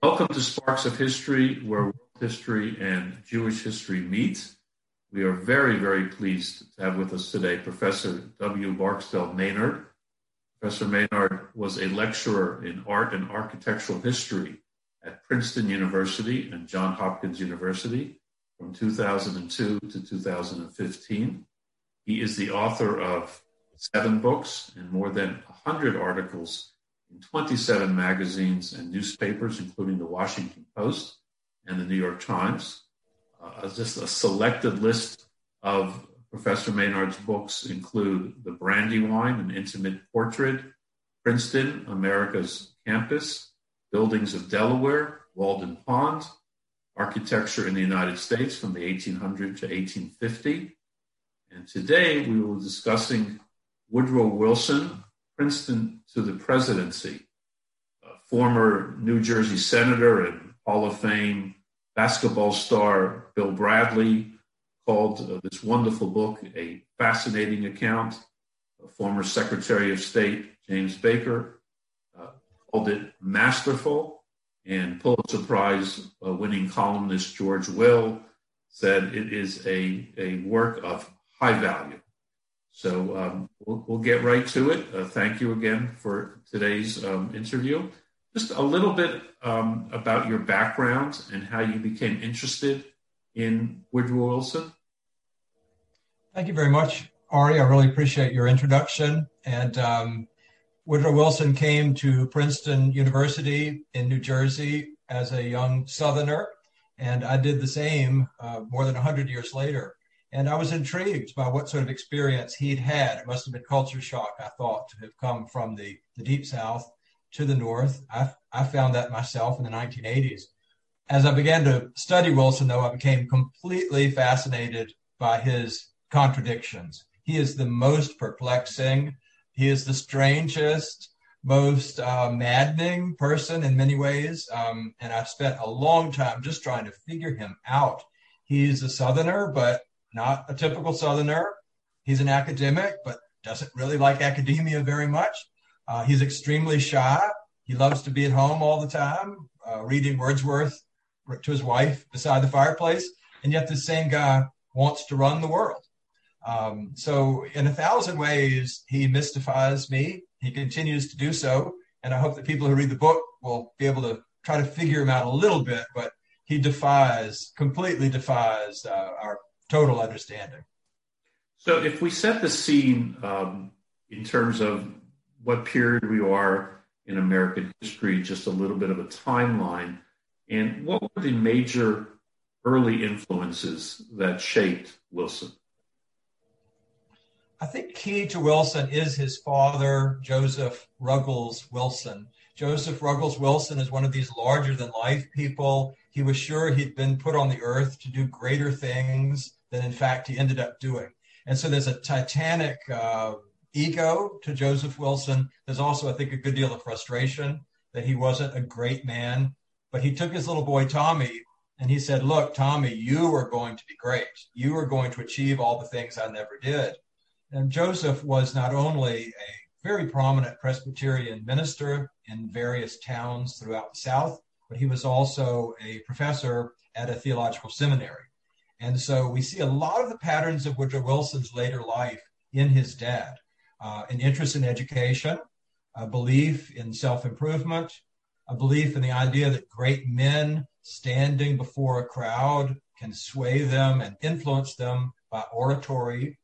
Welcome to Sparks of History, where world history and Jewish history meet. We are very, very pleased to have with us today Professor W. Barksdale Maynard. Professor Maynard was a lecturer in art and architectural history at Princeton University and Johns Hopkins University from 2002 to 2015. He is the author of seven books and more than 100 articles in 27 magazines and newspapers, including the Washington Post and the New York Times. Uh, just a selected list of Professor Maynard's books include The Brandywine, an intimate portrait, Princeton, America's Campus, Buildings of Delaware, Walden Pond, Architecture in the United States from the 1800 to 1850. And today we will be discussing Woodrow Wilson, Princeton to the presidency. former New Jersey Senator and Hall of Fame basketball star Bill Bradley called uh, this wonderful book a fascinating account. former Secretary of State James Baker uh, called it masterful. And Pulitzer Prize uh, winning columnist George Will said it is a, a work of high value. So um, we'll, we'll, get right to it. Uh, thank you again for today's um, interview. Just a little bit um, about your background and how you became interested in Woodrow Wilson. Thank you very much, Ari. I really appreciate your introduction. And um, Woodrow Wilson came to Princeton University in New Jersey as a young Southerner, and I did the same uh, more than 100 years later. And I was intrigued by what sort of experience he'd had. It must have been culture shock, I thought, to have come from the, the deep south to the north. I, I found that myself in the 1980s. As I began to study Wilson, though, I became completely fascinated by his contradictions. He is the most perplexing, he is the strangest, most uh, maddening person in many ways. Um, and I've spent a long time just trying to figure him out. He's a Southerner, but not a typical Southerner. He's an academic, but doesn't really like academia very much. Uh, he's extremely shy. He loves to be at home all the time, uh, reading Wordsworth to his wife beside the fireplace. And yet, this same guy wants to run the world. Um, so, in a thousand ways, he mystifies me. He continues to do so. And I hope that people who read the book will be able to try to figure him out a little bit. But he defies, completely defies uh, our total understanding. So, if we set the scene um, in terms of what period we are in American history, just a little bit of a timeline, and what were the major early influences that shaped Wilson? I think key to Wilson is his father, Joseph Ruggles Wilson. Joseph Ruggles Wilson is one of these larger than life people. He was sure he'd been put on the earth to do greater things than in fact he ended up doing. And so there's a titanic uh, ego to Joseph Wilson. There's also, I think, a good deal of frustration that he wasn't a great man. But he took his little boy Tommy and he said, Look, Tommy, you are going to be great. You are going to achieve all the things I never did. And Joseph was not only a very prominent Presbyterian minister in various towns throughout the South, but he was also a professor at a theological seminary. And so we see a lot of the patterns of Woodrow Wilson's later life in his dad uh, an interest in education, a belief in self improvement, a belief in the idea that great men standing before a crowd can sway them and influence them by oratory.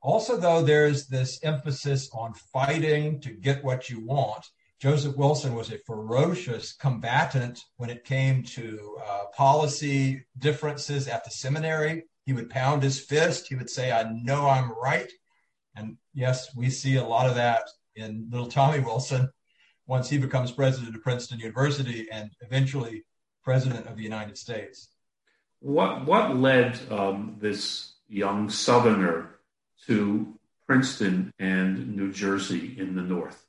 Also, though, there's this emphasis on fighting to get what you want Joseph Wilson was a ferocious combatant when it came to uh, policy differences at the seminary. He would pound his fist. He would say, I know I'm right. And yes, we see a lot of that in little Tommy Wilson once he becomes president of Princeton University and eventually president of the United States. What, what led um, this young Southerner to Princeton and New Jersey in the North?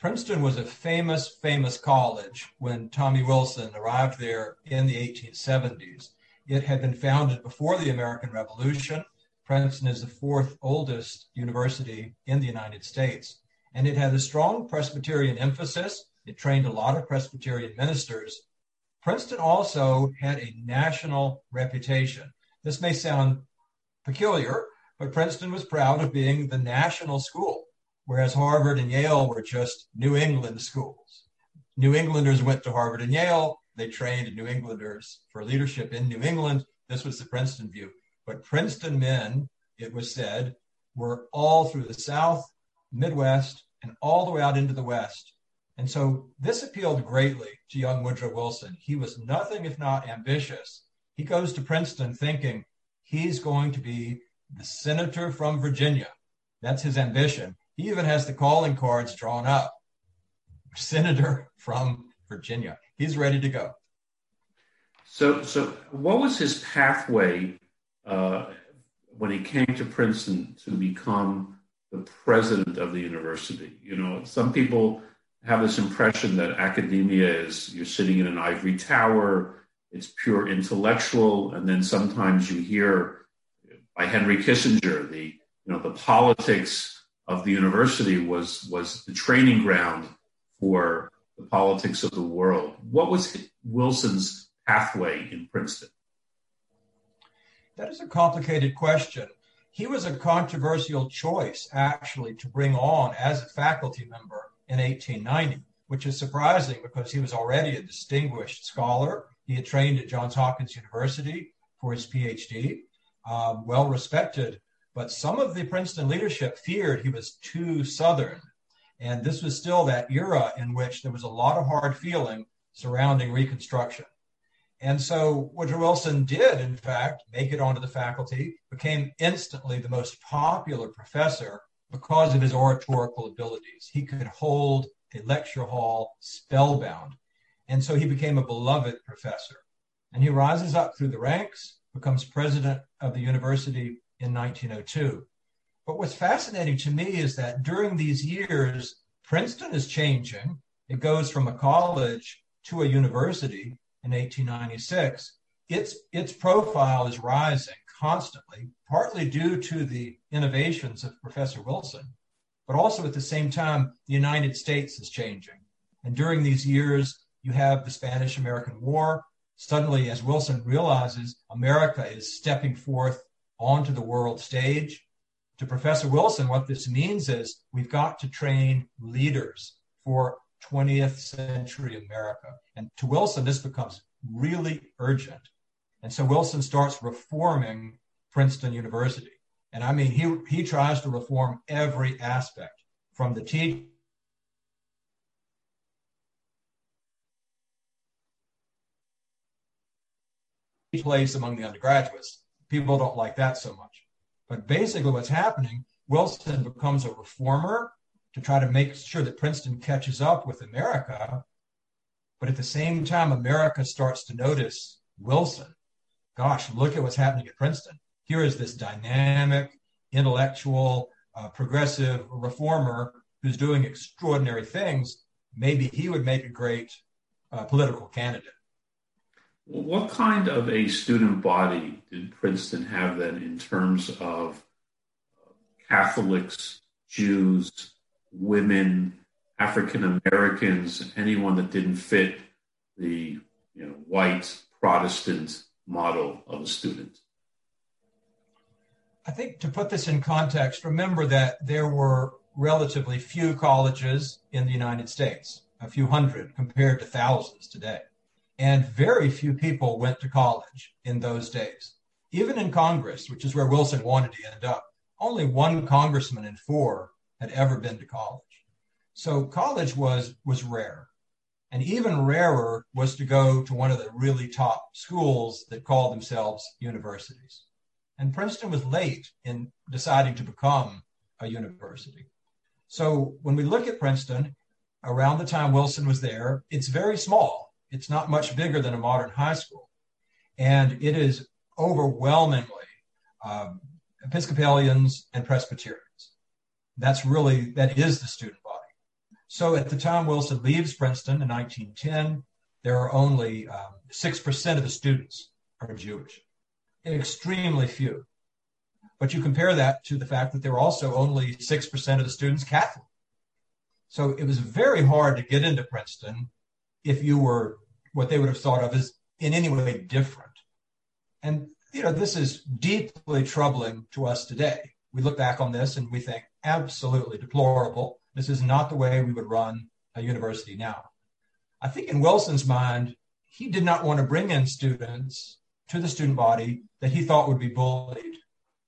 Princeton was a famous, famous college when Tommy Wilson arrived there in the 1870s. It had been founded before the American Revolution. Princeton is the fourth oldest university in the United States, and it had a strong Presbyterian emphasis. It trained a lot of Presbyterian ministers. Princeton also had a national reputation. This may sound peculiar, but Princeton was proud of being the national school, whereas Harvard and Yale were just New England schools. New Englanders went to Harvard and Yale. They trained New Englanders for leadership in New England. This was the Princeton view. But Princeton men, it was said, were all through the South, Midwest, and all the way out into the West. And so this appealed greatly to young Woodrow Wilson. He was nothing if not ambitious. He goes to Princeton thinking he's going to be the senator from Virginia. That's his ambition. He even has the calling cards drawn up. Senator from Virginia. He's ready to go. So, so what was his pathway uh, when he came to Princeton to become the president of the university? You know, some people have this impression that academia is you're sitting in an ivory tower, it's pure intellectual, and then sometimes you hear by Henry Kissinger the you know the politics of the university was was the training ground for the politics of the world. What was Wilson's pathway in Princeton? That is a complicated question. He was a controversial choice, actually, to bring on as a faculty member in 1890, which is surprising because he was already a distinguished scholar. He had trained at Johns Hopkins University for his PhD, um, well respected. But some of the Princeton leadership feared he was too Southern. And this was still that era in which there was a lot of hard feeling surrounding Reconstruction. And so Woodrow Wilson did, in fact, make it onto the faculty, became instantly the most popular professor because of his oratorical abilities. He could hold a lecture hall spellbound. And so he became a beloved professor. And he rises up through the ranks, becomes president of the university in 1902. But what's fascinating to me is that during these years, Princeton is changing. It goes from a college to a university in 1896. Its, its profile is rising constantly, partly due to the innovations of Professor Wilson, but also at the same time, the United States is changing. And during these years, you have the Spanish American War. Suddenly, as Wilson realizes, America is stepping forth onto the world stage. To Professor Wilson, what this means is we've got to train leaders for 20th century America. And to Wilson, this becomes really urgent. And so Wilson starts reforming Princeton University. And I mean, he, he tries to reform every aspect from the teaching place among the undergraduates. People don't like that so much. But basically, what's happening, Wilson becomes a reformer to try to make sure that Princeton catches up with America. But at the same time, America starts to notice Wilson. Gosh, look at what's happening at Princeton. Here is this dynamic, intellectual, uh, progressive reformer who's doing extraordinary things. Maybe he would make a great uh, political candidate. What kind of a student body did Princeton have then in terms of Catholics, Jews, women, African Americans, anyone that didn't fit the you know, white Protestant model of a student? I think to put this in context, remember that there were relatively few colleges in the United States, a few hundred compared to thousands today. And very few people went to college in those days. Even in Congress, which is where Wilson wanted to end up, only one congressman in four had ever been to college. So college was, was rare. And even rarer was to go to one of the really top schools that called themselves universities. And Princeton was late in deciding to become a university. So when we look at Princeton, around the time Wilson was there, it's very small it's not much bigger than a modern high school. And it is overwhelmingly um, Episcopalians and Presbyterians. That's really, that is the student body. So at the time Wilson leaves Princeton in 1910, there are only um, 6% of the students are Jewish, extremely few. But you compare that to the fact that there are also only 6% of the students Catholic. So it was very hard to get into Princeton if you were what they would have thought of as in any way different. And, you know, this is deeply troubling to us today. We look back on this and we think absolutely deplorable. This is not the way we would run a university now. I think in Wilson's mind, he did not want to bring in students to the student body that he thought would be bullied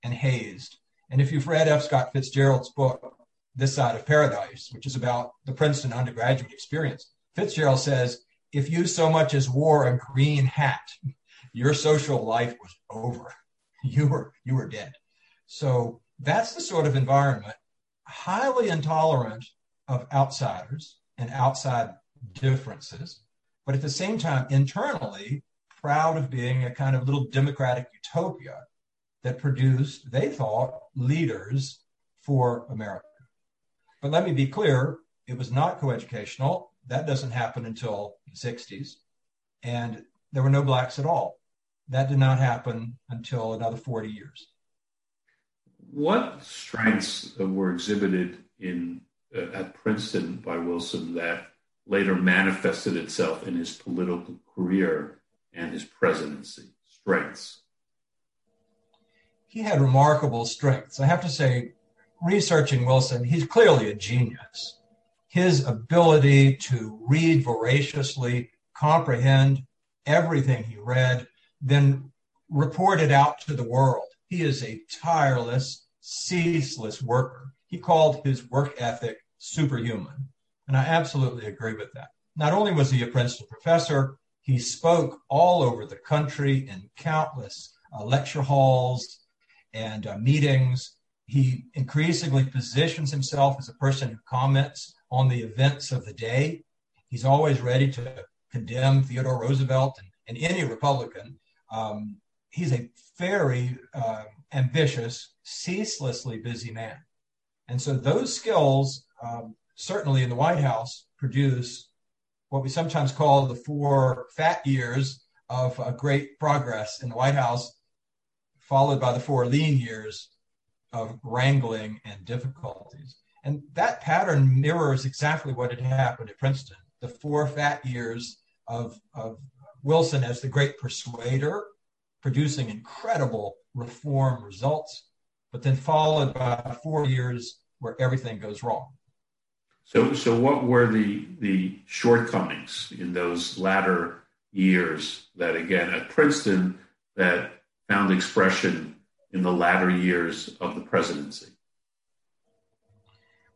and hazed. And if you've read F. Scott Fitzgerald's book, This Side of Paradise, which is about the Princeton undergraduate experience, Fitzgerald says, if you so much as wore a green hat, your social life was over. You were you were dead. So that's the sort of environment, highly intolerant of outsiders and outside differences, but at the same time, internally, proud of being a kind of little democratic utopia that produced, they thought, leaders for America. But let me be clear it was not coeducational. That doesn't happen until the 60s. And there were no blacks at all. That did not happen until another 40 years. What strengths were exhibited in uh, at Princeton by Wilson that later manifested itself in his political career and his presidency? Strengths. He had remarkable strengths. I have to say, researching Wilson, he's clearly a genius. His ability to read voraciously, comprehend everything he read, then report it out to the world. He is a tireless, ceaseless worker. He called his work ethic superhuman. And I absolutely agree with that. Not only was he a Princeton professor, he spoke all over the country in countless uh, lecture halls and uh, meetings. He increasingly positions himself as a person who comments on the events of the day. He's always ready to condemn Theodore Roosevelt and, and any Republican. Um, he's a very uh, ambitious, ceaselessly busy man. And so those skills um, certainly in the White House, produce what we sometimes call the four fat years of uh, great progress in the White House, followed by the four lean years of wrangling and difficulties. And that pattern mirrors exactly what had happened at Princeton. The four fat years of, of Wilson as the great persuader, producing incredible reform results, but then followed by four years where everything goes wrong. So, so what were the the shortcomings in those latter years that, again, at Princeton, that found expression in the latter years of the presidency?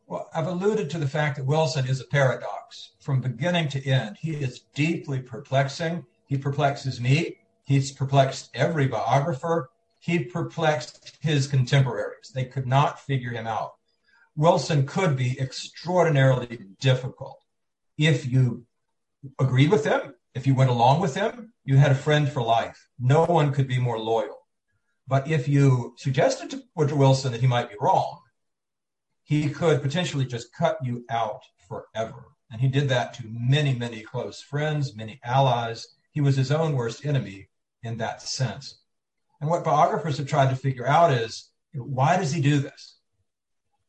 Well, I've alluded to the fact that Wilson is a paradox from beginning to end. He is deeply perplexing. He perplexes me. He's perplexed every biographer. He perplexed his contemporaries. They could not figure him out. Wilson could be extraordinarily difficult. If you agreed with him, if you went along with him, you had a friend for life. No one could be more loyal. But if you suggested to Woodrow Wilson that he might be wrong, he could potentially just cut you out forever. And he did that to many, many close friends, many allies. He was his own worst enemy in that sense. And what biographers have tried to figure out is why does he do this?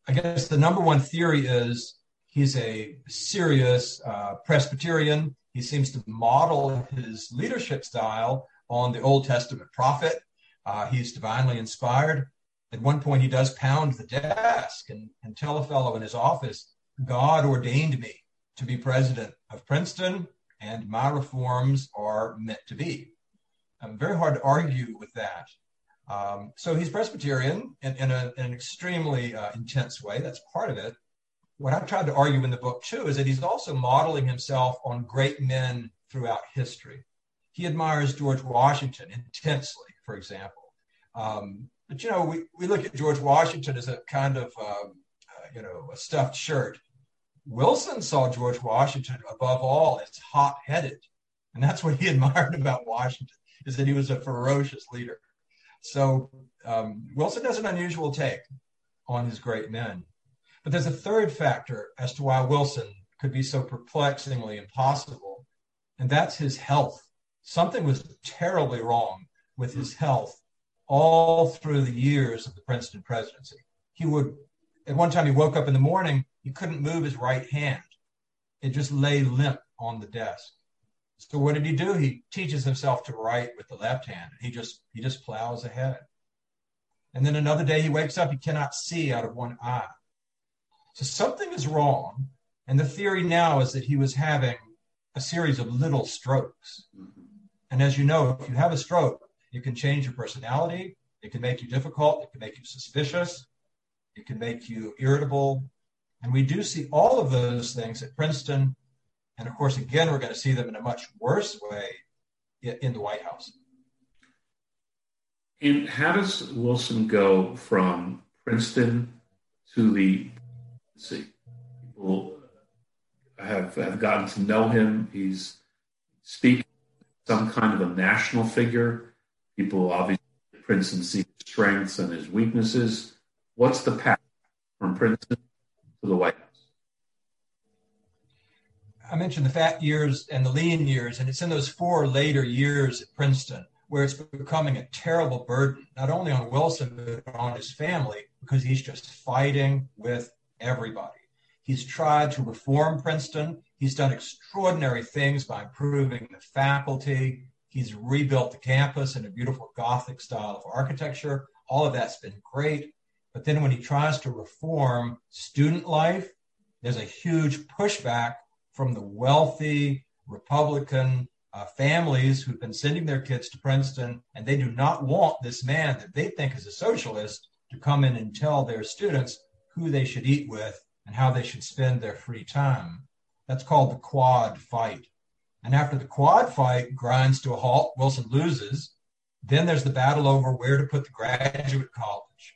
I guess the number one theory is he's a serious uh, Presbyterian. He seems to model his leadership style on the Old Testament prophet. Uh, he's divinely inspired. At one point, he does pound the desk and, and tell a fellow in his office, God ordained me to be president of Princeton, and my reforms are meant to be. Um, very hard to argue with that. Um, so he's Presbyterian in, in, a, in an extremely uh, intense way. That's part of it. What I've tried to argue in the book, too, is that he's also modeling himself on great men throughout history. He admires George Washington intensely, for example. Um, but, you know, we, we look at George Washington as a kind of, uh, uh, you know, a stuffed shirt. Wilson saw George Washington above all as hot headed. And that's what he admired about Washington, is that he was a ferocious leader. So um, Wilson has an unusual take on his great men. But there's a third factor as to why Wilson could be so perplexingly impossible, and that's his health. Something was terribly wrong with his health all through the years of the Princeton presidency. He would, at one time, he woke up in the morning he couldn't move his right hand. It just lay limp on the desk. So what did he do? He teaches himself to write with the left hand. He just he just plows ahead. And then another day he wakes up, he cannot see out of one eye. So something is wrong. And the theory now is that he was having a series of little strokes. And as you know, if you have a stroke, it can change your personality. It can make you difficult. It can make you suspicious. It can make you irritable. And we do see all of those things at Princeton. And of course, again, we're going to see them in a much worse way in the White House. And how does Wilson go from Princeton to the see? People have, have gotten to know him. He's speaking some kind of a national figure. People obviously Princeton see his strengths and his weaknesses. What's the path from Princeton to the White House? I mentioned the fat years and the lean years, and it's in those four later years at Princeton where it's becoming a terrible burden, not only on Wilson, but on his family, because he's just fighting with everybody. He's tried to reform Princeton. He's done extraordinary things by improving the faculty. He's rebuilt the campus in a beautiful Gothic style of architecture. All of that's been great. But then when he tries to reform student life, there's a huge pushback from the wealthy Republican uh, families who've been sending their kids to Princeton, and they do not want this man that they think is a socialist to come in and tell their students who they should eat with and how they should spend their free time. That's called the quad fight. And after the quad fight grinds to a halt, Wilson loses. Then there's the battle over where to put the graduate college.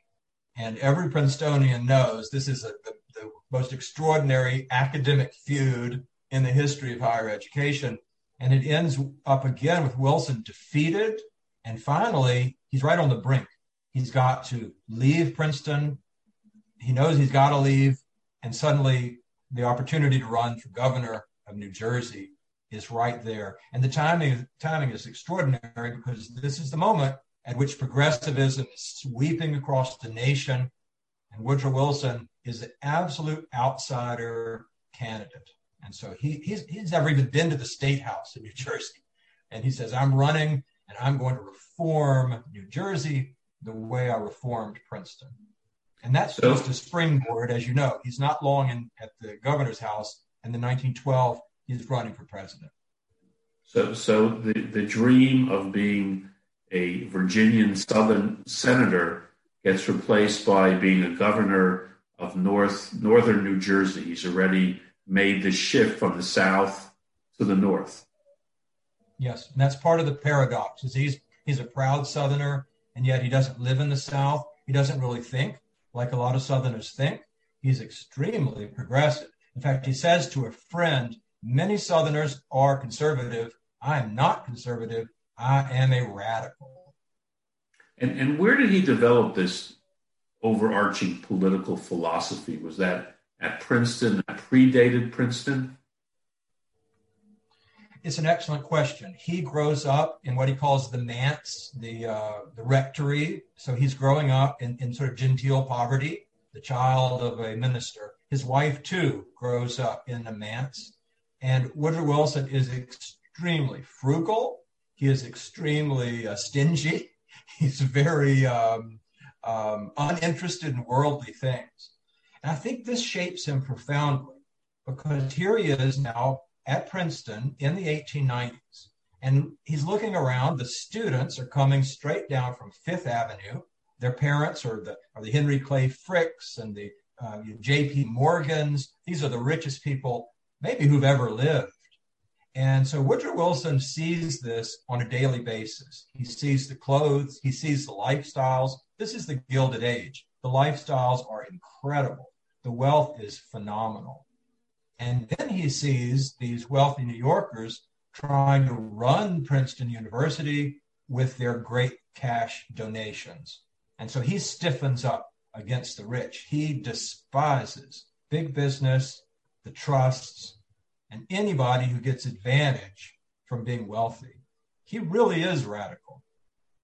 And every Princetonian knows this is a, the, the most extraordinary academic feud in the history of higher education and it ends up again with Wilson defeated. And finally, he's right on the brink. He's got to leave Princeton. He knows he's got to leave. And suddenly, the opportunity to run for governor of New Jersey is right there. And the timing, timing is extraordinary because this is the moment at which progressivism is sweeping across the nation. And Woodrow Wilson is an absolute outsider candidate. And so he, he's, he's never even been to the state house in New Jersey. And he says, I'm running and I'm going to reform New Jersey the way I reformed Princeton. And that's so, just a springboard, as you know. He's not long in, at the governor's house. And the 1912, he's running for president. So, so the, the dream of being a Virginian Southern senator gets replaced by being a governor of North Northern New Jersey. He's already made the shift from the south to the north. Yes, and that's part of the paradox. Is he's he's a proud Southerner, and yet he doesn't live in the South. He doesn't really think like a lot of Southerners think. He's extremely progressive. In fact, he says to a friend, "Many Southerners are conservative. I am not conservative. I am a radical." And and where did he develop this overarching political philosophy? Was that at Princeton that predated Princeton? It's an excellent question. He grows up in what he calls the manse, the uh, the rectory. So he's growing up in, in sort of genteel poverty, the child of a minister. His wife too grows up in the manse, and Woodrow Wilson is extremely frugal. He is extremely uh, stingy. He's very um, um, uninterested in worldly things. And I think this shapes him profoundly because here he is now at Princeton in the 1890s. And he's looking around. The students are coming straight down from Fifth Avenue. Their parents are the, are the Henry Clay Fricks and the uh, J.P. Morgans. These are the richest people maybe who've ever lived. And so Woodrow Wilson sees this on a daily basis. He sees the clothes, he sees the lifestyles. This is the Gilded Age. The lifestyles are incredible. The wealth is phenomenal. And then he sees these wealthy New Yorkers trying to run Princeton University with their great cash donations. And so he stiffens up against the rich. He despises big business, the trusts, and anybody who gets advantage from being wealthy. He really is radical.